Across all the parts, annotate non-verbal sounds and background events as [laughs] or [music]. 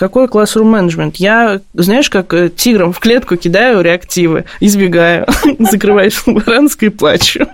Какой классрум менеджмент? Я, знаешь, как э, тигром в клетку кидаю реактивы, избегаю, [laughs] закрываюсь в баранской и плачу.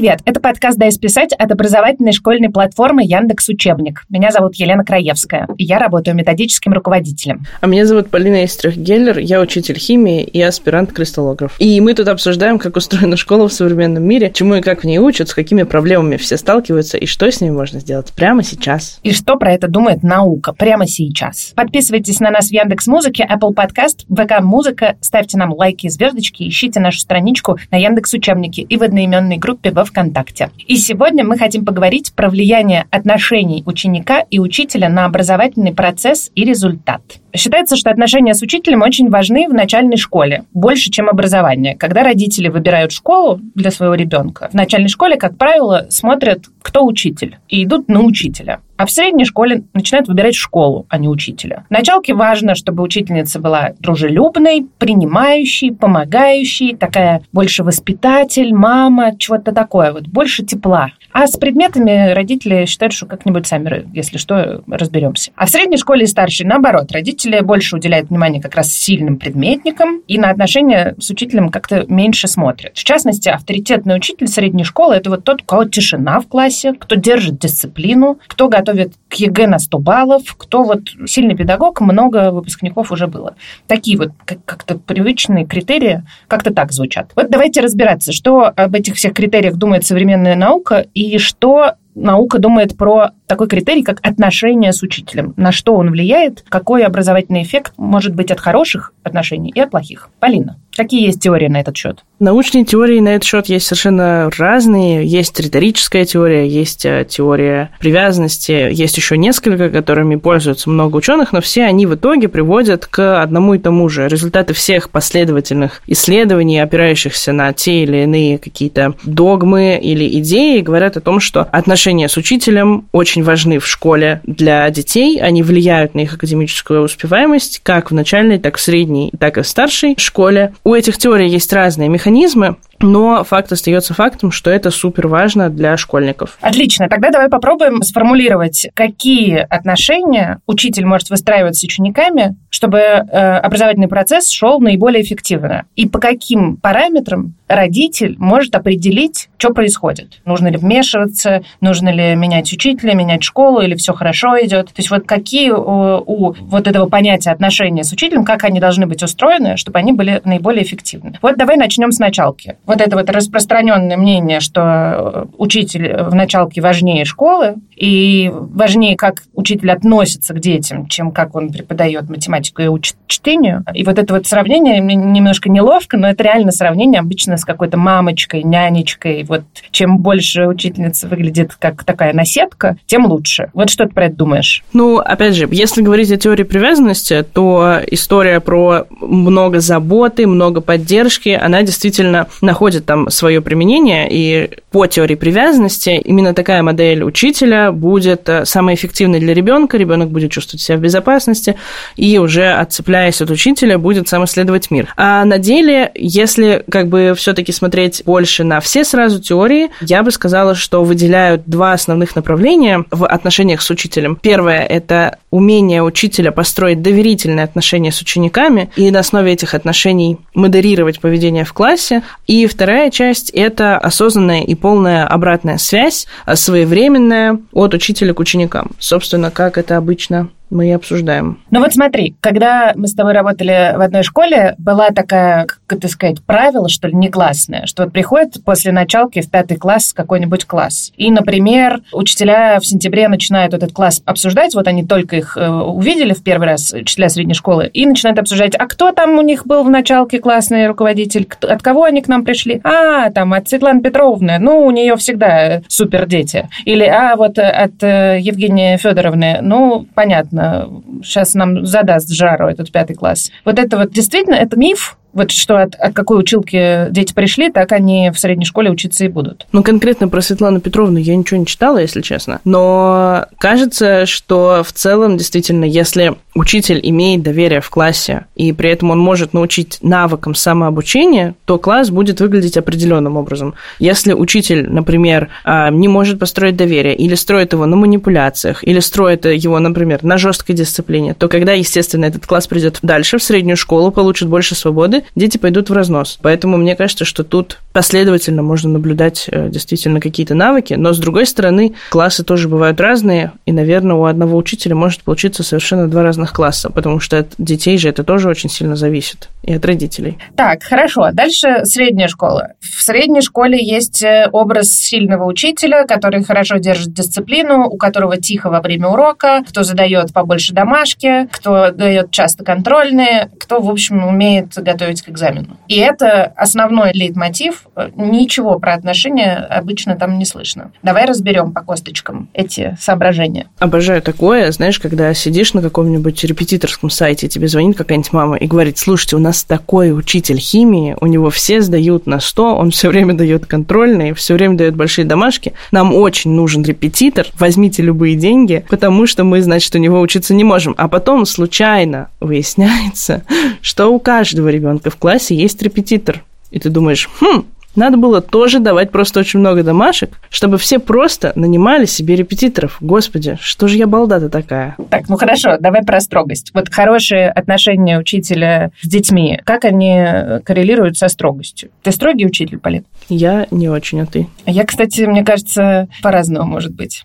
Привет! Это подкаст «Дай списать» от образовательной школьной платформы Яндекс Учебник. Меня зовут Елена Краевская, и я работаю методическим руководителем. А меня зовут Полина Истрих-Геллер, я учитель химии и аспирант-кристаллограф. И мы тут обсуждаем, как устроена школа в современном мире, чему и как в ней учат, с какими проблемами все сталкиваются, и что с ними можно сделать прямо сейчас. И что про это думает наука прямо сейчас. Подписывайтесь на нас в Яндекс Музыке, Apple Podcast, ВК Музыка, ставьте нам лайки и звездочки, ищите нашу страничку на Яндекс Учебнике и в одноименной группе во ВКонтакте. И сегодня мы хотим поговорить про влияние отношений ученика и учителя на образовательный процесс и результат. Считается, что отношения с учителем очень важны в начальной школе, больше, чем образование. Когда родители выбирают школу для своего ребенка, в начальной школе, как правило, смотрят, кто учитель, и идут на учителя. А в средней школе начинают выбирать школу, а не учителя. В началке важно, чтобы учительница была дружелюбной, принимающей, помогающей, такая больше воспитатель, мама, чего-то такое, вот больше тепла. А с предметами родители считают, что как-нибудь сами, если что, разберемся. А в средней школе и старшей, наоборот, родители больше уделяют внимание как раз сильным предметникам и на отношения с учителем как-то меньше смотрят. В частности, авторитетный учитель средней школы – это вот тот, у кого тишина в классе, кто держит дисциплину, кто готовит к ЕГЭ на 100 баллов, кто вот сильный педагог, много выпускников уже было. Такие вот как-то привычные критерии как-то так звучат. Вот давайте разбираться, что об этих всех критериях думает современная наука и что наука думает про такой критерий, как отношения с учителем. На что он влияет, какой образовательный эффект может быть от хороших отношений и от плохих. Полина, какие есть теории на этот счет? Научные теории на этот счет есть совершенно разные. Есть риторическая теория, есть э, теория привязанности, есть еще несколько, которыми пользуются много ученых, но все они в итоге приводят к одному и тому же. Результаты всех последовательных исследований, опирающихся на те или иные какие-то догмы или идеи, говорят о том, что отношения с учителем очень очень важны в школе для детей. Они влияют на их академическую успеваемость как в начальной, так в средней, так и в старшей школе. У этих теорий есть разные механизмы. Но факт остается фактом, что это супер важно для школьников. Отлично. Тогда давай попробуем сформулировать, какие отношения учитель может выстраивать с учениками, чтобы э, образовательный процесс шел наиболее эффективно. И по каким параметрам родитель может определить, что происходит. Нужно ли вмешиваться, нужно ли менять учителя, менять школу, или все хорошо идет. То есть вот какие у, у вот этого понятия отношения с учителем, как они должны быть устроены, чтобы они были наиболее эффективны. Вот давай начнем с началки вот это вот распространенное мнение, что учитель в началке важнее школы, и важнее, как учитель относится к детям, чем как он преподает математику и учит чтению. И вот это вот сравнение немножко неловко, но это реально сравнение обычно с какой-то мамочкой, нянечкой. Вот чем больше учительница выглядит как такая наседка, тем лучше. Вот что ты про это думаешь? Ну, опять же, если говорить о теории привязанности, то история про много заботы, много поддержки, она действительно находится находит там свое применение, и по теории привязанности именно такая модель учителя будет э, самой эффективной для ребенка, ребенок будет чувствовать себя в безопасности, и уже отцепляясь от учителя, будет сам исследовать мир. А на деле, если как бы все-таки смотреть больше на все сразу теории, я бы сказала, что выделяют два основных направления в отношениях с учителем. Первое – это умение учителя построить доверительные отношения с учениками и на основе этих отношений модерировать поведение в классе. И вторая часть – это осознанная и полная обратная связь, а своевременная от учителя к ученикам. Собственно, как это обычно мы и обсуждаем. Ну вот смотри, когда мы с тобой работали в одной школе, была такая, как это сказать, правило, что ли, негласное, что вот приходит после началки в пятый класс какой-нибудь класс. И, например, учителя в сентябре начинают этот класс обсуждать, вот они только их э, увидели в первый раз, учителя средней школы, и начинают обсуждать, а кто там у них был в началке классный руководитель, от кого они к нам пришли? А, там, от Светланы Петровны, ну, у нее всегда супер дети. Или, а, вот от э, Евгении Федоровны, ну, понятно, сейчас нам задаст жару этот пятый класс. Вот это вот действительно, это миф, Вот что от, от какой училки дети пришли, так они в средней школе учиться и будут. Ну, конкретно про Светлану Петровну я ничего не читала, если честно. Но кажется, что в целом, действительно, если учитель имеет доверие в классе, и при этом он может научить навыкам самообучения, то класс будет выглядеть определенным образом. Если учитель, например, а, не может построить доверие, или строит его на манипуляциях, или строит его, например, на жесткой дисциплине, то когда, естественно, этот класс придет дальше, в среднюю школу, получит больше свободы, дети пойдут в разнос. Поэтому мне кажется, что тут последовательно можно наблюдать э, действительно какие-то навыки, но, с другой стороны, классы тоже бывают разные, и, наверное, у одного учителя может получиться совершенно два разных класса, потому что от детей же это тоже очень сильно зависит, и от родителей. Так, хорошо. Дальше средняя школа. В средней школе есть э, образ сильного учителя, который хорошо держит дисциплину, у которого тихо во время урока, кто задает побольше домашки, кто дает часто контрольные, кто, в общем, умеет готовить к экзамену. И это основной лейтмотив. Ничего про отношения обычно там не слышно. Давай разберем по косточкам эти соображения. Обожаю такое, знаешь, когда сидишь на каком-нибудь репетиторском сайте, тебе звонит какая-нибудь мама и говорит, слушайте, у нас такой учитель химии, у него все сдают на 100, он все время дает контрольные, все время дает большие домашки. Нам очень нужен репетитор, возьмите любые деньги, потому что мы, значит, у него учиться не можем. А потом случайно выясняется, [laughs] что у каждого ребенка в классе есть репетитор. И ты думаешь, хм, надо было тоже давать просто очень много домашек, чтобы все просто нанимали себе репетиторов. Господи, что же я балда-то такая? Так, ну хорошо, давай про строгость. Вот хорошие отношения учителя с детьми, как они коррелируют со строгостью? Ты строгий учитель, Полин? Я не очень, а ты? Я, кстати, мне кажется, по-разному может быть.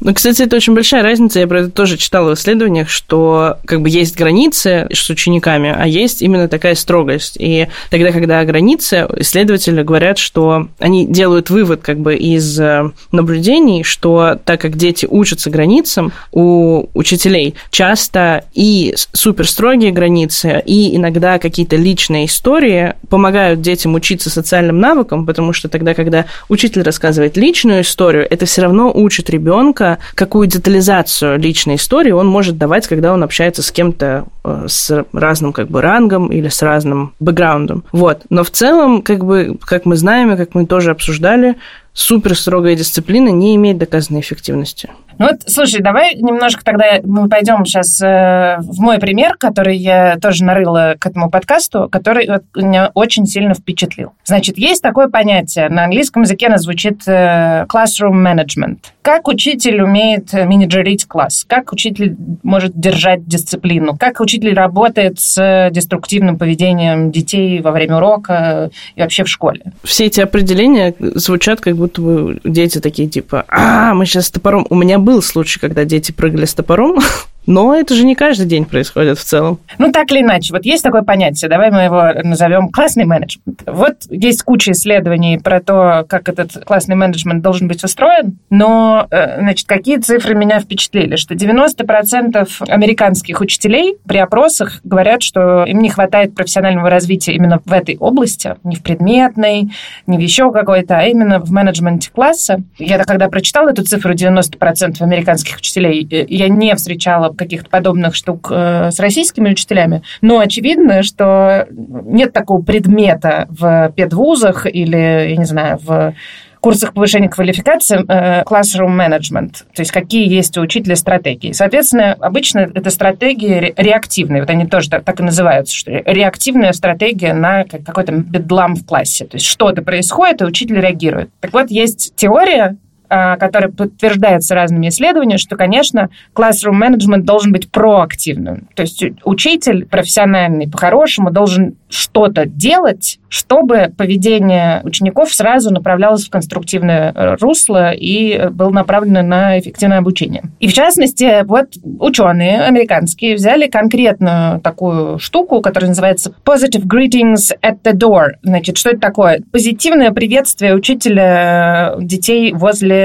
Ну, кстати, это очень большая разница. Я про это тоже читала в исследованиях, что как бы есть границы с учениками, а есть именно такая строгость. И тогда, когда границы, исследователи говорят, что они делают вывод как бы из э, наблюдений, что так как дети учатся границам, у учителей часто и супер строгие границы, и иногда какие-то личные истории помогают детям учиться социальным навыкам, потому что тогда, когда учитель рассказывает личную историю, это все равно учит ребенка ребенка, какую детализацию личной истории он может давать, когда он общается с кем-то э, с разным как бы рангом или с разным бэкграундом. Вот. Но в целом, как бы, как мы знаем и как мы тоже обсуждали, супер строгая дисциплина не имеет доказанной эффективности. Ну вот, слушай, давай немножко тогда мы пойдем сейчас э, в мой пример, который я тоже нарыла к этому подкасту, который вот, меня очень сильно впечатлил. Значит, есть такое понятие, на английском языке оно звучит э, classroom management. Как учитель умеет менеджерить класс? Как учитель может держать дисциплину? Как учитель работает с деструктивным поведением детей во время урока и вообще в школе? Все эти определения звучат, как будто бы дети такие типа, а, мы сейчас топором. У меня был случай, когда дети прыгали с топором, [laughs] но это же не каждый день происходит в целом. Ну, так или иначе, вот есть такое понятие, давай мы его назовем классный менеджмент. Вот есть куча исследований про то, как этот классный менеджмент должен быть устроен, но, э, значит, какие цифры меня впечатлили? Что 90% американских учителей при опросах говорят, что им не хватает профессионального развития именно в этой области, не в предметной, не в еще какой-то, а именно в менеджменте класса. Я когда прочитала эту цифру 90% американских учителей, э, я не встречала каких-то подобных штук э, с российскими учителями. Но очевидно, что нет такого предмета в педвузах или, я не знаю, в курсах повышения квалификации э, classroom management, то есть какие есть у учителя стратегии. Соответственно, обычно это стратегии реактивные, вот они тоже так, и называются, что реактивная стратегия на какой-то бедлам в классе. То есть что-то происходит, и учитель реагирует. Так вот, есть теория а, которая подтверждается разными исследованиями, что, конечно, classroom management должен быть проактивным. То есть учитель профессиональный по-хорошему должен что-то делать, чтобы поведение учеников сразу направлялось в конструктивное э, русло и было направлено на эффективное обучение. И в частности, вот ученые американские взяли конкретную такую штуку, которая называется positive greetings at the door. Значит, что это такое? Позитивное приветствие учителя э, детей возле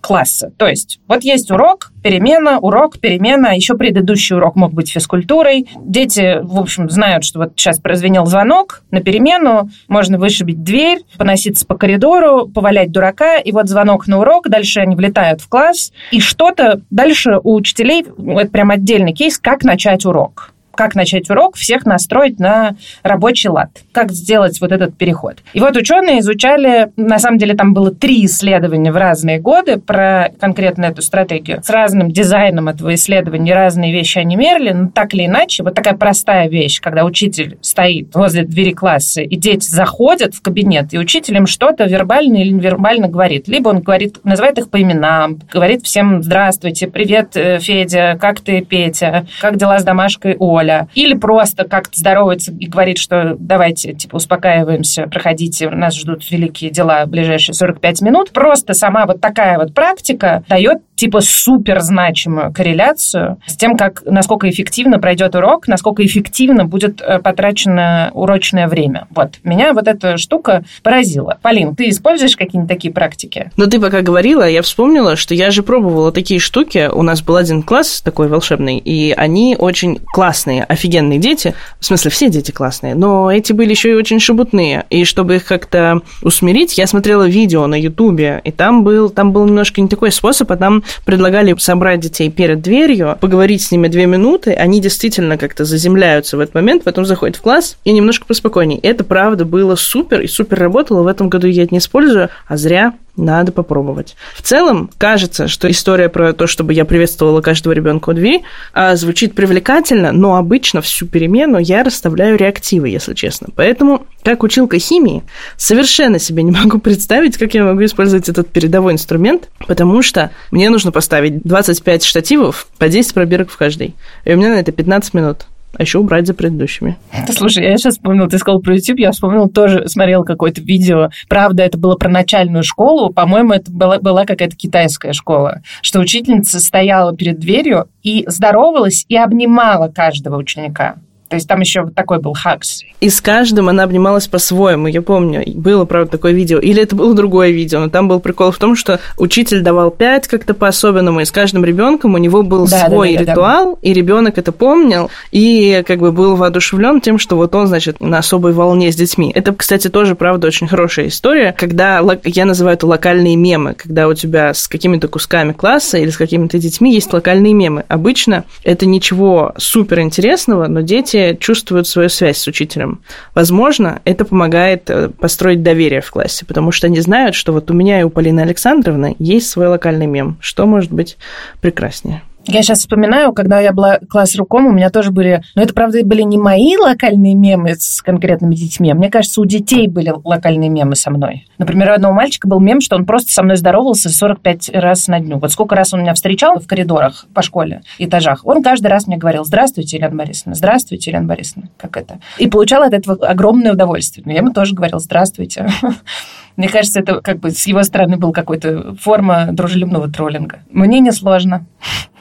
класса. То есть вот есть урок, перемена, урок, перемена, еще предыдущий урок мог быть физкультурой. Дети, в общем, знают, что вот сейчас прозвенел звонок на перемену, можно вышибить дверь, поноситься по коридору, повалять дурака, и вот звонок на урок, дальше они влетают в класс, и что-то дальше у учителей, это прям отдельный кейс, как начать урок как начать урок, всех настроить на рабочий лад, как сделать вот этот переход. И вот ученые изучали, на самом деле там было три исследования в разные годы про конкретно эту стратегию. С разным дизайном этого исследования разные вещи они мерили, но так или иначе, вот такая простая вещь, когда учитель стоит возле двери класса, и дети заходят в кабинет, и учитель им что-то вербально или невербально говорит. Либо он говорит, называет их по именам, говорит всем «Здравствуйте, привет, э, Федя, как ты, Петя, как дела с домашкой Оля?» Или просто как-то здоровается и говорит, что давайте, типа, успокаиваемся, проходите, нас ждут великие дела в ближайшие 45 минут. Просто сама вот такая вот практика дает типа супер значимую корреляцию с тем, как, насколько эффективно пройдет урок, насколько эффективно будет э, потрачено урочное время. Вот. Меня вот эта штука поразила. Полин, ты используешь какие-нибудь такие практики? Ну, ты пока говорила, я вспомнила, что я же пробовала такие штуки. У нас был один класс такой волшебный, и они очень классные, офигенные дети. В смысле, все дети классные, но эти были еще и очень шебутные. И чтобы их как-то усмирить, я смотрела видео на Ютубе, и там был, там был немножко не такой способ, а там предлагали собрать детей перед дверью, поговорить с ними две минуты, они действительно как-то заземляются в этот момент, потом заходят в класс и немножко поспокойнее. Это правда было супер и супер работало. В этом году я это не использую, а зря надо попробовать. В целом, кажется, что история про то, чтобы я приветствовала каждого ребенка у двери, а, звучит привлекательно, но обычно всю перемену я расставляю реактивы, если честно. Поэтому, как училка химии, совершенно себе не могу представить, как я могу использовать этот передовой инструмент, потому что мне нужно поставить 25 штативов по 10 пробирок в каждый. И у меня на это 15 минут а еще убрать за предыдущими. Слушай, я сейчас вспомнила, ты сказал про YouTube, я вспомнила, тоже смотрел какое-то видео. Правда, это было про начальную школу. По-моему, это была, была какая-то китайская школа, что учительница стояла перед дверью и здоровалась и обнимала каждого ученика. То есть там еще вот такой был хакс. И с каждым она обнималась по-своему, я помню. Было, правда, такое видео. Или это было другое видео, но там был прикол в том, что учитель давал пять как-то по-особенному, и с каждым ребенком у него был да, свой да, да, ритуал, да. и ребенок это помнил, и как бы был воодушевлен тем, что вот он, значит, на особой волне с детьми. Это, кстати, тоже, правда, очень хорошая история, когда я называю это локальные мемы, когда у тебя с какими-то кусками класса или с какими-то детьми есть локальные мемы. Обычно это ничего супер интересного, но дети дети чувствуют свою связь с учителем. Возможно, это помогает э, построить доверие в классе, потому что они знают, что вот у меня и у Полины Александровны есть свой локальный мем. Что может быть прекраснее? Я сейчас вспоминаю, когда я была класс-руком, у меня тоже были... Но это, правда, были не мои локальные мемы с конкретными детьми. А мне кажется, у детей были локальные мемы со мной. Например, у одного мальчика был мем, что он просто со мной здоровался 45 раз на дню. Вот сколько раз он меня встречал в коридорах по школе, этажах, он каждый раз мне говорил «Здравствуйте, Елена Борисовна, здравствуйте, Елена Борисовна». Как это? И получал от этого огромное удовольствие. Но я ему тоже говорил «Здравствуйте». [laughs] Мне кажется, это как бы с его стороны был какой-то форма дружелюбного троллинга. Мне не сложно.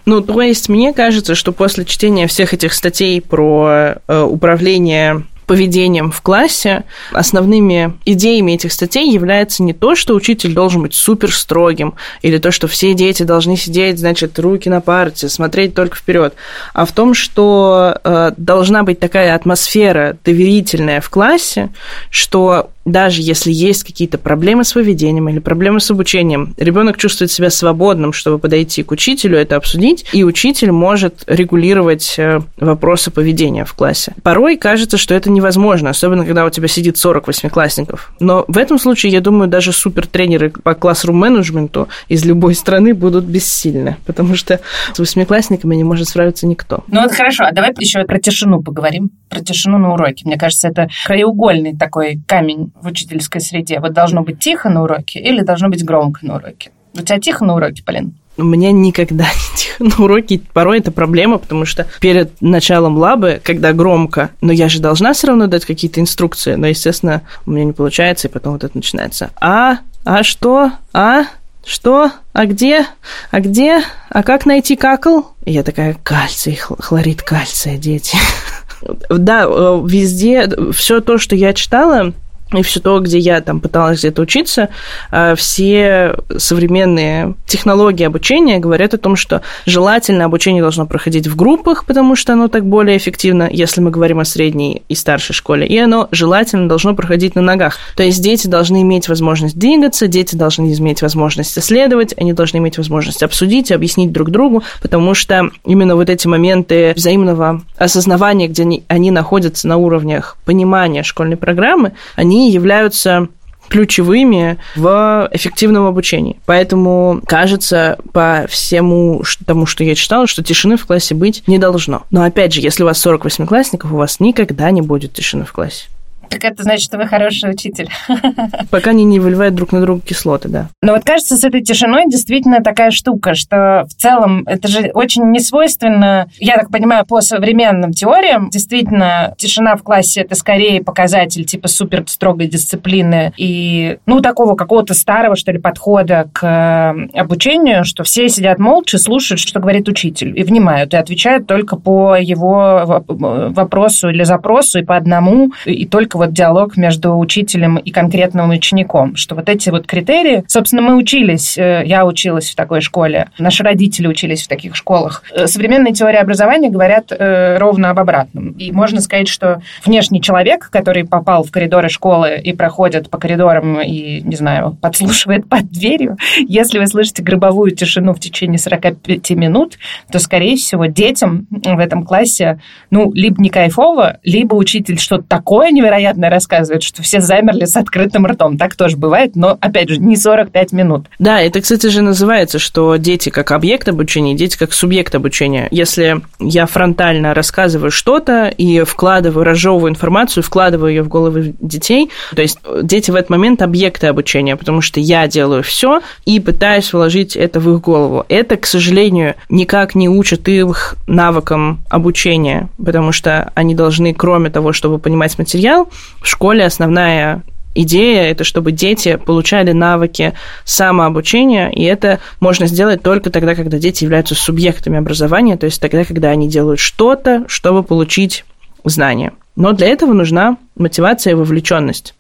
Ну, то есть мне кажется, что после чтения всех этих статей про э, управление поведением в классе, основными идеями этих статей является не то, что учитель должен быть супер строгим, или то, что все дети должны сидеть, значит, руки на парте, смотреть только вперед, а в том, что э, должна быть такая атмосфера доверительная в классе, что даже если есть какие-то проблемы с поведением или проблемы с обучением, ребенок чувствует себя свободным, чтобы подойти к учителю, это обсудить, и учитель может регулировать э, вопросы поведения в классе. Порой кажется, что это невозможно, особенно когда у тебя сидит 40 восьмиклассников. Но в этом случае, я думаю, даже супертренеры по классрум-менеджменту из любой страны будут бессильны, потому что с восьмиклассниками не может справиться никто. Ну вот хорошо, а давай еще про тишину поговорим, про тишину на уроке. Мне кажется, это краеугольный такой камень в учительской среде? Вот должно быть тихо на уроке или должно быть громко на уроке? У тебя тихо на уроке, Полин? У меня никогда [laughs] не тихо на уроке. Порой это проблема, потому что перед началом лабы, когда громко, но я же должна все равно дать какие-то инструкции, но, естественно, у меня не получается, и потом вот это начинается. А? А что? А? Что? А где? А где? А как найти какал? И я такая, кальций, хлорид кальция, дети. [laughs] Да, э, везде все то, что я читала, и все то, где я там пыталась где-то учиться, а, все современные технологии обучения говорят о том, что желательно обучение должно проходить в группах, потому что оно так более эффективно, если мы говорим о средней и старшей школе, и оно желательно должно проходить на ногах. То есть дети должны иметь возможность двигаться, дети должны иметь возможность исследовать, они должны иметь возможность обсудить, объяснить друг другу, потому что именно вот эти моменты взаимного осознавания, где они, они находятся на уровнях понимания школьной программы, они являются ключевыми в эффективном обучении. Поэтому кажется по всему тому, что я читала, что тишины в классе быть не должно. Но опять же, если у вас 48 классников, у вас никогда не будет тишины в классе. Так это значит, что вы хороший учитель. [laughs] Пока они не выливают друг на друга кислоты, да. Но вот кажется, с этой тишиной действительно такая штука, что в целом это же очень несвойственно, я так понимаю, по современным теориям, действительно, тишина в классе это скорее показатель типа супер строгой дисциплины и, ну, такого какого-то старого, что ли, подхода к обучению, что все сидят молча, слушают, что говорит учитель, и внимают, и отвечают только по его вопросу или запросу, и по одному, и только вот диалог между учителем и конкретным учеником, что вот эти вот критерии, собственно, мы учились, э, я училась в такой школе, наши родители учились в таких школах. Э, современные теории образования говорят э, ровно об обратном. И можно сказать, что внешний человек, который попал в коридоры школы и проходит по коридорам и, не знаю, подслушивает под дверью, [laughs] если вы слышите гробовую тишину в течение 45 минут, то, скорее всего, детям в этом классе, ну, либо не кайфово, либо учитель что-то такое невероятное невероятное рассказывает, что все замерли с открытым ртом. Так тоже бывает, но, опять же, не 45 минут. Да, это, кстати же, называется, что дети как объект обучения, дети как субъект обучения. Если я фронтально рассказываю что-то и вкладываю, разжевываю информацию, вкладываю ее в головы детей, то есть дети в этот момент объекты обучения, потому что я делаю все и пытаюсь вложить это в их голову. Это, к сожалению, никак не учит их навыкам обучения, потому что они должны, кроме того, чтобы понимать материал, в школе основная идея – это чтобы дети получали навыки самообучения, и это можно сделать только тогда, когда дети являются субъектами образования, то есть тогда, когда они делают что-то, чтобы получить знания. Но для этого нужна мотивация и вовлеченность.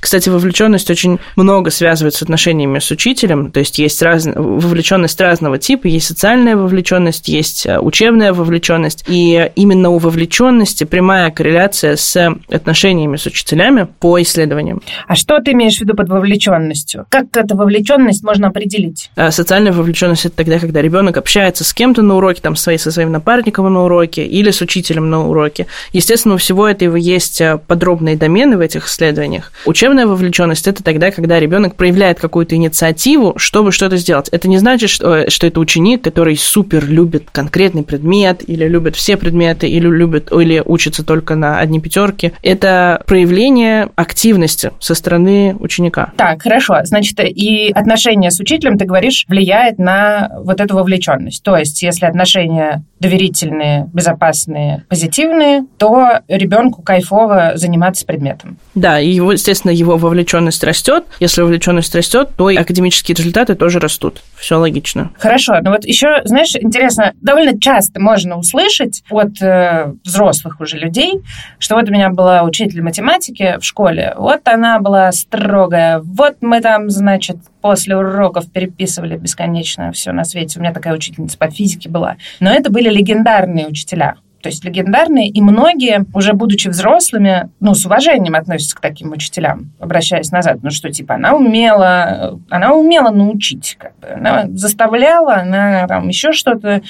Кстати, вовлеченность очень много связывает с отношениями с учителем, то есть есть раз... вовлеченность разного типа, есть социальная вовлеченность, есть э, учебная вовлеченность, и именно у вовлеченности прямая корреляция с отношениями с учителями по исследованиям. А что ты имеешь в виду под вовлеченностью? Как эту вовлеченность можно определить? Э, социальная вовлеченность это тогда, когда ребенок общается с кем-то на уроке, там, своей, со своим напарником на уроке или с учителем на уроке. Естественно, у всего этого есть э, подробные домены в этих исследованиях. Учебная вовлеченность это тогда, когда ребенок проявляет какую-то инициативу, чтобы что-то сделать. Это не значит, что, что это ученик, который супер любит конкретный предмет, или любит все предметы, или любит, или учится только на одни пятерки. Это проявление активности со стороны ученика. Так, хорошо. Значит, и отношения с учителем, ты говоришь, влияет на вот эту вовлеченность. То есть, если отношения доверительные, безопасные, позитивные, то ребенку кайфово заниматься предметом. Да, и его, естественно, его вовлеченность растет. Если вовлеченность растет, то и академические результаты тоже растут. Все логично. Хорошо. Но вот еще, знаешь, интересно, довольно часто можно услышать от э, взрослых уже людей, что вот у меня была учитель математики в школе, вот она была строгая, вот мы там, значит, после уроков переписывали бесконечно все на свете. У меня такая учительница по физике была. Но это были легендарные учителя то есть легендарные, и многие, уже будучи взрослыми, ну, с уважением относятся к таким учителям, обращаясь назад, ну, что, типа, она умела, она умела научить, как бы, она заставляла, она там еще что-то,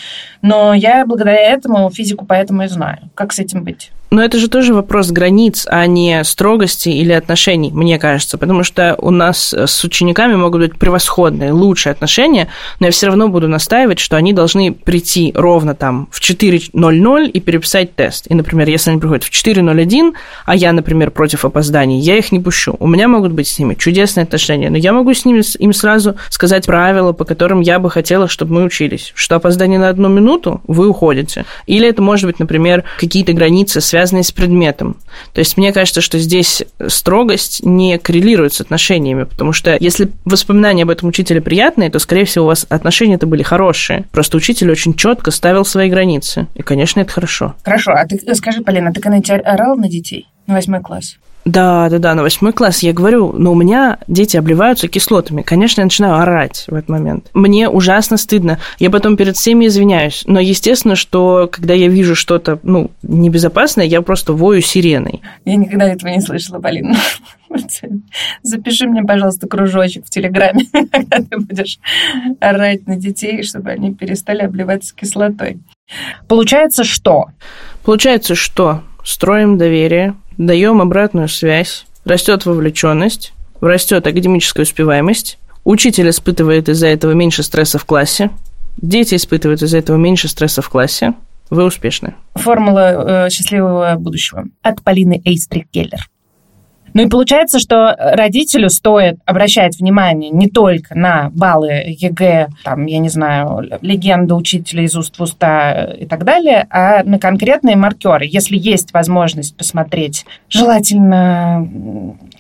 но я благодаря этому физику поэтому и знаю. Как с этим быть? Но это же тоже вопрос границ, а не строгости или отношений, мне кажется, потому что у нас с учениками могут быть превосходные, лучшие отношения, но я все равно буду настаивать, что они должны прийти ровно там в 4.00 и переписать тест. И, например, если они приходят в 4.01, а я, например, против опозданий, я их не пущу. У меня могут быть с ними чудесные отношения, но я могу с ними им сразу сказать правила, по которым я бы хотела, чтобы мы учились. Что опоздание на одну минуту, вы уходите. Или это может быть, например, какие-то границы, связанные связанные с предметом. То есть мне кажется, что здесь строгость не коррелирует с отношениями, потому что если воспоминания об этом учителе приятные, то, скорее всего, у вас отношения-то были хорошие. Просто учитель очень четко ставил свои границы. И, конечно, это хорошо. Хорошо. А ты скажи, Полина, ты когда-нибудь орал на детей? Восьмой класс. Да, да, да, на восьмой класс я говорю, но у меня дети обливаются кислотами. Конечно, я начинаю орать в этот момент. Мне ужасно стыдно. Я потом перед всеми извиняюсь. Но естественно, что когда я вижу что-то, ну, небезопасное, я просто вою сиреной. Я никогда этого не слышала, Полина. [laughs] Запиши мне, пожалуйста, кружочек в Телеграме, [laughs] когда ты будешь орать на детей, чтобы они перестали обливаться кислотой. Получается, что? Получается, что строим доверие, даем обратную связь, растет вовлеченность, растет академическая успеваемость, учитель испытывает из-за этого меньше стресса в классе, дети испытывают из-за этого меньше стресса в классе, вы успешны. Формула э, счастливого будущего от Полины Эйстрик-Келлер. Ну и получается, что родителю стоит обращать внимание не только на баллы ЕГЭ, там, я не знаю, легенду учителя из уст в уста и так далее, а на конкретные маркеры. Если есть возможность посмотреть, желательно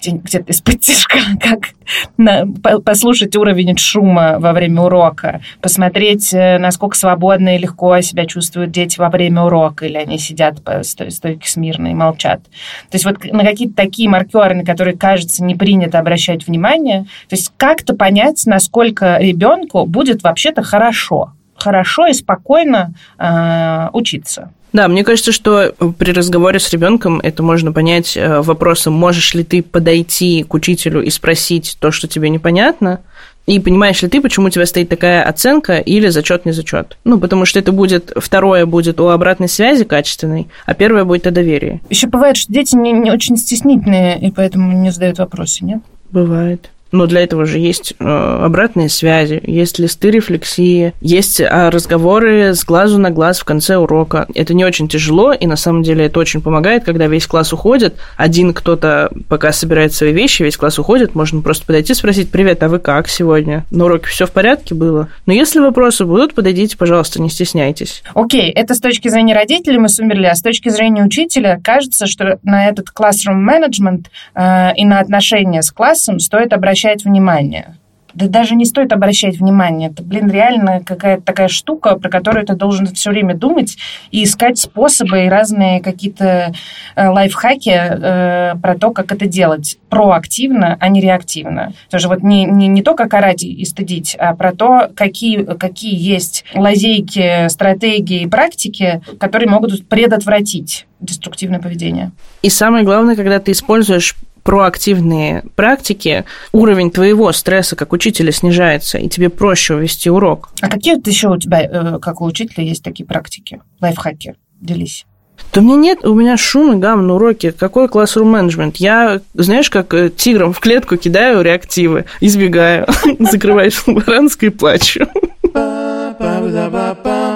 где-то исподтишка, [laughs] как на, послушать уровень шума во время урока, посмотреть, э, насколько свободно и легко себя чувствуют дети во время урока, или они сидят по стойке смирно и молчат. То есть вот на какие-то такие маркеры, на которые, кажется, не принято обращать внимание, то есть как-то понять, насколько ребенку будет вообще-то хорошо, хорошо и спокойно э, учиться. Да, мне кажется, что при разговоре с ребенком это можно понять э, вопросом, можешь ли ты подойти к учителю и спросить то, что тебе непонятно, и понимаешь ли ты, почему у тебя стоит такая оценка или зачет не зачет? Ну, потому что это будет, второе будет о обратной связи качественной, а первое будет о доверии. Еще бывает, что дети не, не очень стеснительные, и поэтому не задают вопросы, нет? Бывает. Но для этого же есть э, обратные связи, есть листы рефлексии, есть а, разговоры с глазу на глаз в конце урока. Это не очень тяжело, и на самом деле это очень помогает, когда весь класс уходит. Один кто-то пока собирает свои вещи, весь класс уходит, можно просто подойти и спросить, привет, а вы как сегодня? На уроке все в порядке было? Но если вопросы будут, подойдите, пожалуйста, не стесняйтесь. Окей, okay, это с точки зрения родителей мы сумерли, а с точки зрения учителя кажется, что на этот classroom management э, и на отношения с классом стоит обращаться обращать внимание. Да даже не стоит обращать внимание. Это, блин, реально какая-то такая штука, про которую ты должен все время думать и искать способы и разные какие-то э, лайфхаки э, про то, как это делать проактивно, а не реактивно. Тоже вот не, не, не то, как орать и стыдить, а про то, какие, какие есть лазейки, стратегии и практики, которые могут предотвратить деструктивное поведение. И самое главное, когда ты используешь проактивные практики, уровень твоего стресса как учителя снижается, и тебе проще увести урок. А какие вот еще у тебя, э, как у учителя, есть такие практики, лайфхаки? Делись. Да у меня нет, у меня шум и гам на уроке. Какой классрум менеджмент? Я, знаешь, как э, тигром в клетку кидаю реактивы, избегаю, [laughs] закрываюсь в баранской и плачу.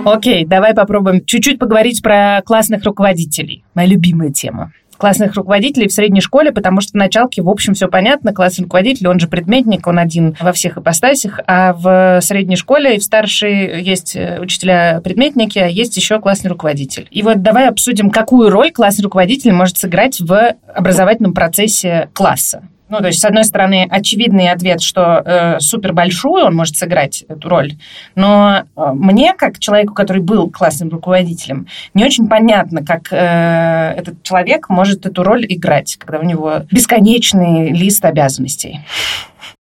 Окей, давай попробуем чуть-чуть поговорить про классных руководителей. Моя любимая тема классных руководителей в средней школе, потому что в началке, в общем, все понятно. Классный руководитель, он же предметник, он один во всех ипостасях, а в средней школе и в старшей есть э, учителя-предметники, а есть еще классный руководитель. И вот давай обсудим, какую роль классный руководитель может сыграть в образовательном процессе класса. Ну, то есть, с одной стороны, очевидный ответ, что э, супер большую он может сыграть эту роль, но э, мне, как человеку, который был классным руководителем, не очень понятно, как э, этот человек может эту роль играть, когда у него бесконечный лист обязанностей.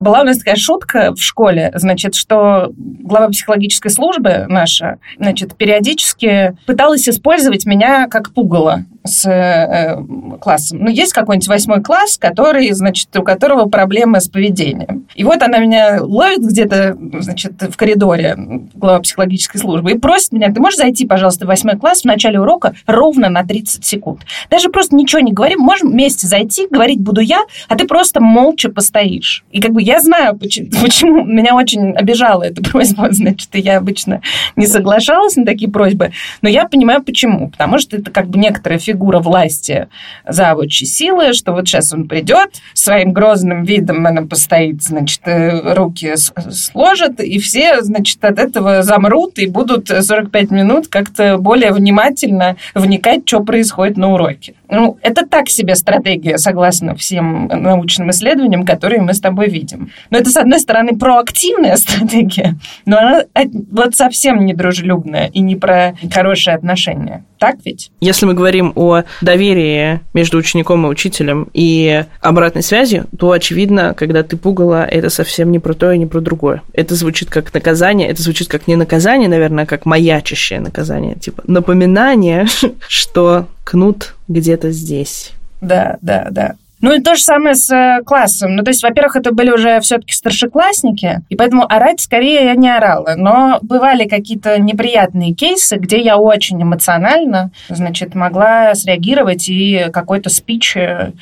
Была у нас такая шутка в школе, значит, что глава психологической службы наша, значит, периодически пыталась использовать меня как пугало с э, классом. Ну, есть какой-нибудь восьмой класс, который, значит, у которого проблемы с поведением. И вот она меня ловит где-то, значит, в коридоре, глава психологической службы, и просит меня, ты можешь зайти, пожалуйста, в восьмой класс в начале урока ровно на 30 секунд. Даже просто ничего не говорим, можем вместе зайти, говорить буду я, а ты просто молча постоишь. И как бы я знаю, почему, [laughs] почему меня очень обижала эта просьба, [laughs] значит, и я обычно не соглашалась на такие просьбы, но я понимаю, почему. Потому что это как бы некоторая фигура власти завучи силы, что вот сейчас он придет, своим грозным видом она постоит, значит, э, руки сложит, и все, значит, от этого замрут и будут 45 минут как-то более внимательно вникать, что происходит на уроке. Ну, это так себе стратегия, согласно всем научным исследованиям, которые мы с тобой видим. Но это, с одной стороны, проактивная [laughs] стратегия, но она вот совсем не дружелюбная и не про хорошие отношения. Так ведь? Если мы говорим о доверии между учеником и учителем и обратной связи, то, очевидно, когда ты пугала, это совсем не про то и не про другое. Это звучит как наказание, это звучит как не наказание, наверное, а как маячащее наказание, типа напоминание, [laughs] что кнут где-то здесь. Да, да, да. Ну и то же самое с э, классом. Ну, то есть, во-первых, это были уже все-таки старшеклассники, и поэтому орать скорее я не орала. Но бывали какие-то неприятные кейсы, где я очень эмоционально, значит, могла среагировать и какой-то спич э,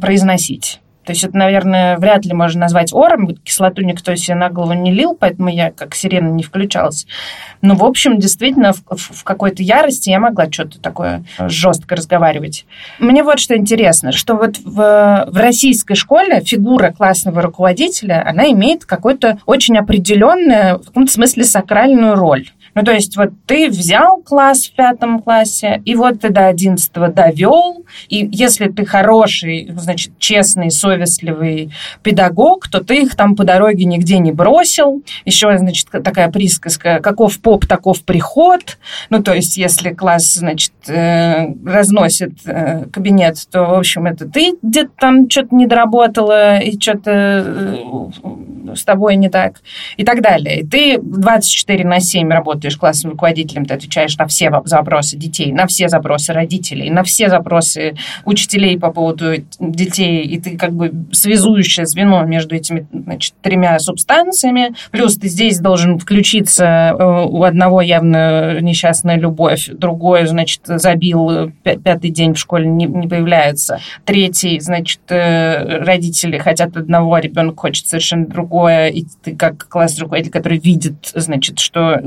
произносить. То есть это, наверное, вряд ли можно назвать ором. Кислоту никто себе на голову не лил, поэтому я как сирена не включалась. Но, в общем, действительно, в, в какой-то ярости я могла что-то такое жестко разговаривать. Мне вот что интересно, что вот в, в российской школе фигура классного руководителя, она имеет какую-то очень определенную, в каком-то смысле, сакральную роль. Ну, то есть вот ты взял класс в пятом классе, и вот ты до одиннадцатого довел, и если ты хороший, значит, честный, совестливый педагог, то ты их там по дороге нигде не бросил. Еще, значит, такая присказка, каков поп, таков приход. Ну, то есть если класс, значит, э, разносит э, кабинет, то, в общем, это ты где-то там что-то не доработала, и что-то э, с тобой не так, и так далее. И ты 24 на 7 работаешь работаешь классным руководителем, ты отвечаешь на все запросы детей, на все запросы родителей, на все запросы учителей по поводу детей, и ты как бы связующее звено между этими значит, тремя субстанциями. Плюс ты здесь должен включиться, э, у одного явно несчастная любовь, другой, значит, забил, пятый день в школе не, не появляется, третий, значит, э, родители хотят одного, ребенок хочет совершенно другое, и ты как классный руководитель, который видит, значит, что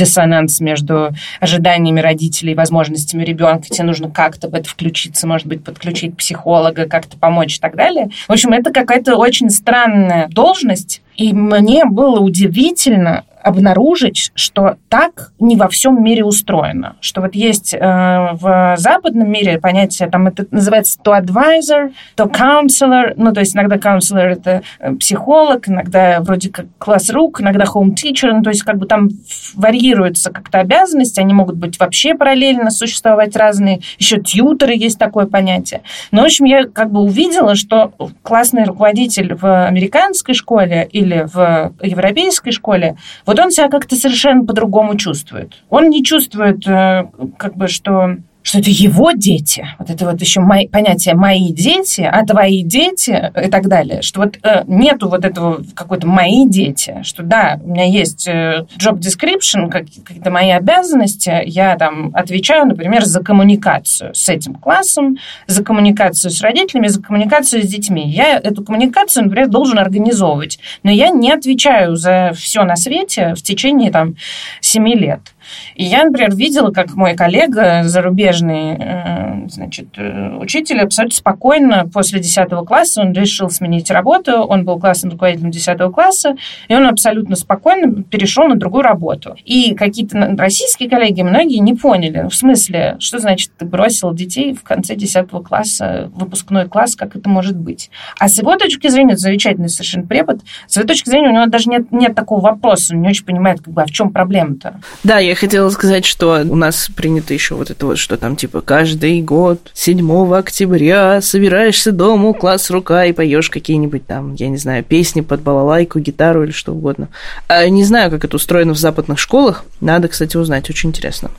диссонанс между ожиданиями родителей и возможностями ребенка, тебе нужно как-то в это включиться, может быть, подключить психолога, как-то помочь и так далее. В общем, это какая-то очень странная должность, и мне было удивительно обнаружить, что так не во всем мире устроено. Что вот есть э, в западном мире понятие, там это называется то advisor, то counselor, ну, то есть иногда counselor – это э, психолог, иногда вроде как класс рук, иногда home teacher, ну, то есть как бы там варьируются как-то обязанности, они могут быть вообще параллельно существовать разные, еще тьютеры есть такое понятие. Но, в общем, я как бы увидела, что классный руководитель в американской школе или в европейской школе вот он себя как-то совершенно по-другому чувствует. Он не чувствует, э, как бы, что что это его дети, вот это вот еще мои, понятие «мои дети», а «твои дети» и так далее, что вот э, нету вот этого какой-то «мои дети», что да, у меня есть э, job description, как, какие-то мои обязанности, я там отвечаю, например, за коммуникацию с этим классом, за коммуникацию с родителями, за коммуникацию с детьми. Я эту коммуникацию, например, должен организовывать, но я не отвечаю за все на свете в течение там семи лет. И я, например, видела, как мой коллега, зарубежный э, значит, э, учитель, абсолютно спокойно после 10 класса он решил сменить работу, он был классным руководителем 10 класса, и он абсолютно спокойно перешел на другую работу. И какие-то российские коллеги, многие не поняли, в смысле, что значит ты бросил детей в конце 10 класса, выпускной класс, как это может быть. А с его точки зрения, это замечательный совершенно препод, с его точки зрения у него даже нет, нет такого вопроса, он не очень понимает, как бы, а в чем проблема-то. Да, я хотела сказать, что у нас принято еще вот это вот, что там типа каждый год 7 октября собираешься дома, класс рука и поешь какие-нибудь там, я не знаю, песни под балалайку, гитару или что угодно. А не знаю, как это устроено в западных школах. Надо, кстати, узнать. Очень интересно.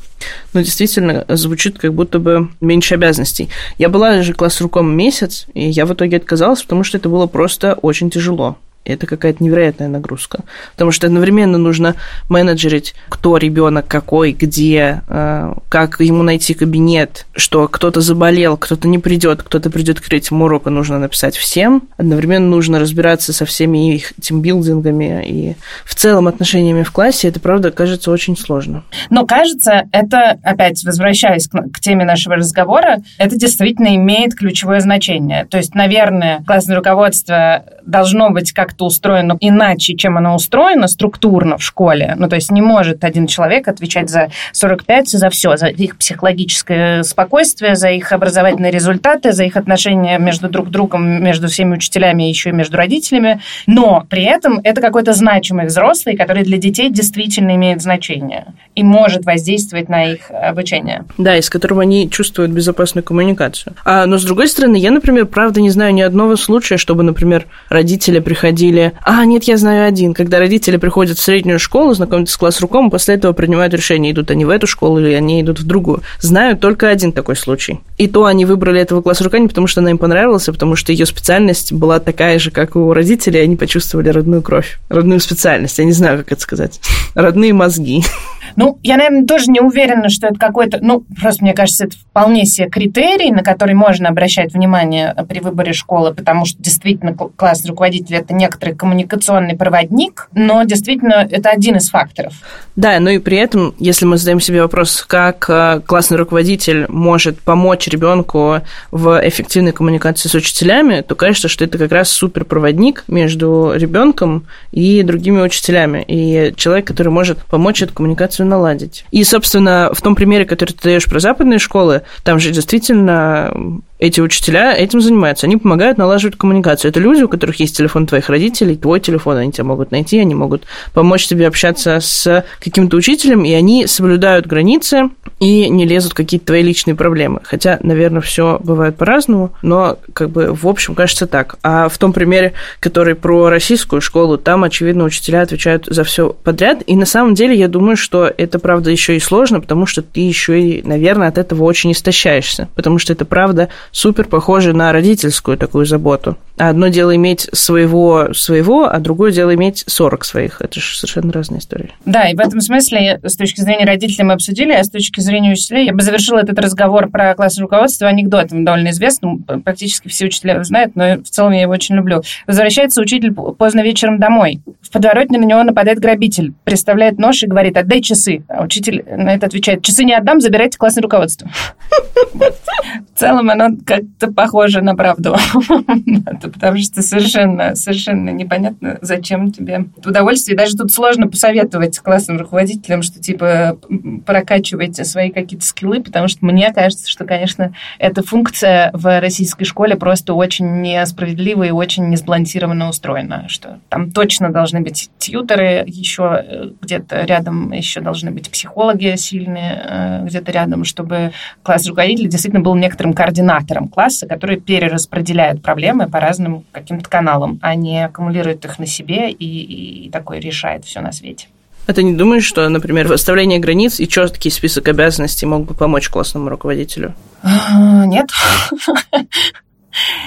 Но действительно звучит как будто бы меньше обязанностей. Я была же класс-руком месяц, и я в итоге отказалась, потому что это было просто очень тяжело это какая-то невероятная нагрузка. Потому что одновременно нужно менеджерить, кто ребенок какой, где, э, как ему найти кабинет, что кто-то заболел, кто-то не придет, кто-то придет к третьему уроку, нужно написать всем. Одновременно нужно разбираться со всеми их тимбилдингами и в целом отношениями в классе. Это, правда, кажется очень сложно. Но кажется, это, опять возвращаясь к, к теме нашего разговора, это действительно имеет ключевое значение. То есть, наверное, классное руководство должно быть как как-то устроено иначе, чем оно устроено структурно в школе. Ну, то есть не может один человек отвечать за 45 за все, за их психологическое спокойствие, за их образовательные результаты, за их отношения между друг другом, между всеми учителями еще и между родителями. Но при этом это какой-то значимый взрослый, который для детей действительно имеет значение и может воздействовать на их обучение. Да, и с которым они чувствуют безопасную коммуникацию. А, но с другой стороны, я, например, правда не знаю ни одного случая, чтобы, например, родители приходили... А, нет, я знаю один. Когда родители приходят в среднюю школу, знакомятся с класс-руком, и после этого принимают решение, идут они в эту школу или они идут в другую. Знаю только один такой случай. И то они выбрали этого класс-рука не потому, что она им понравилась, а потому что ее специальность была такая же, как у родителей, и они почувствовали родную кровь, родную специальность. Я не знаю, как это сказать. Родные мозги. Ну, я, наверное, тоже не уверена, что это какой-то... Ну, просто, мне кажется, это вполне себе критерий, на который можно обращать внимание при выборе школы, потому что действительно классный руководитель – это некоторый коммуникационный проводник, но действительно это один из факторов. Да, но и при этом, если мы задаем себе вопрос, как э, классный руководитель может помочь ребенку в эффективной коммуникации с учителями, то кажется, что это как раз суперпроводник между ребенком и другими учителями, и человек, который может помочь эту коммуникацию наладить. И, собственно, в том примере, который ты даешь про западные школы, там же действительно эти учителя этим занимаются. Они помогают налаживать коммуникацию. Это люди, у которых есть телефон твоих родителей, твой телефон, они тебя могут найти, они могут помочь тебе общаться с каким-то учителем, и они соблюдают границы и не лезут в какие-то твои личные проблемы. Хотя, наверное, все бывает по-разному, но как бы в общем кажется так. А в том примере, который про российскую школу, там, очевидно, учителя отвечают за все подряд. И на самом деле я думаю, что это правда еще и сложно, потому что ты еще и, наверное, от этого очень истощаешься. Потому что это правда супер похоже на родительскую такую заботу. Одно дело иметь своего, своего, а другое дело иметь 40 своих. Это же совершенно разные истории. Да, и в этом смысле, с точки зрения родителей мы обсудили, а с точки зрения учителей, я бы завершила этот разговор про классное руководство анекдотом довольно известным. Практически все учителя знают, но в целом я его очень люблю. Возвращается учитель поздно вечером домой. В подворотне на него нападает грабитель, представляет нож и говорит, отдай часы. А учитель на это отвечает, часы не отдам, забирайте классное руководство. [laughs] В целом оно как-то похоже на правду. [laughs] Потому что совершенно, совершенно непонятно, зачем тебе удовольствие. Даже тут сложно посоветовать классным руководителям, что типа прокачивайте свои какие-то скиллы, потому что мне кажется, что, конечно, эта функция в российской школе просто очень несправедлива и очень несбалансированно устроена, что там точно должны быть тьютеры, еще э, где-то рядом еще должны быть психологи сильные, э, где-то рядом, чтобы класс руководителя действительно был некоторым координатором класса, который перераспределяет проблемы по разным каким-то каналам, а не аккумулирует их на себе и, и такой решает все на свете. А ты не думаешь, что, например, выставление границ и четкий список обязанностей мог бы помочь классному руководителю? А, нет.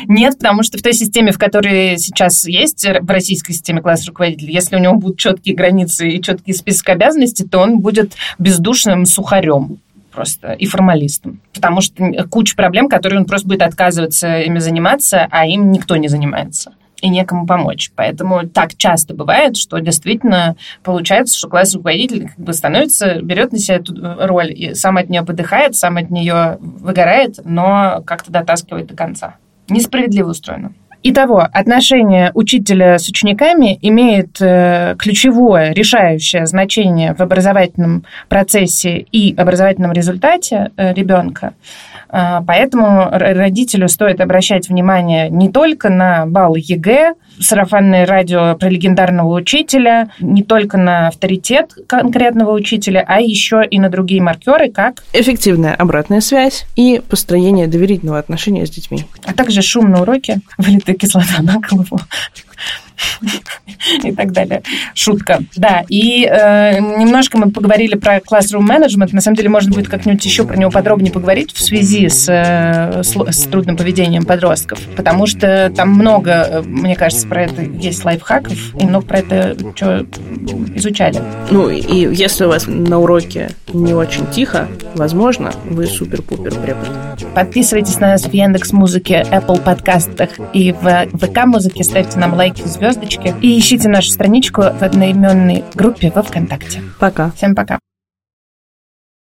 Нет, потому что в той системе, в которой сейчас есть в российской системе класс руководителя, если у него будут четкие границы и четкий список обязанностей, то он будет бездушным сухарем просто и формалистом. Потому что куча проблем, которые он просто будет отказываться ими заниматься, а им никто не занимается и некому помочь. Поэтому так часто бывает, что действительно получается, что класс руководитель как бы становится, берет на себя эту роль и сам от нее подыхает, сам от нее выгорает, но как-то дотаскивает до конца. Несправедливо устроено. Итого, отношение учителя с учениками имеет э, ключевое, решающее значение в образовательном процессе и образовательном результате э, ребенка. Э, поэтому родителю стоит обращать внимание не только на балл ЕГЭ, сарафанное радио про легендарного учителя, не только на авторитет конкретного учителя, а еще и на другие маркеры, как эффективная обратная связь и построение доверительного отношения с детьми. А также шум на уроке, вылитая кислота на голову [laughs] и так далее. Шутка. Да, и э, немножко мы поговорили про classroom management. На самом деле, можно будет как-нибудь еще про него подробнее поговорить в связи с, э, с, с трудным поведением подростков, потому что там много, э, мне кажется, про это есть лайфхаков, и много про это что изучали. Ну, и если у вас на уроке не очень тихо, возможно, вы супер-пупер препод. Подписывайтесь на нас в Яндекс Музыке, Apple подкастах и в ВК Музыке, ставьте нам лайки, звездочки и ищите нашу страничку в одноименной группе во ВКонтакте. Пока. Всем пока.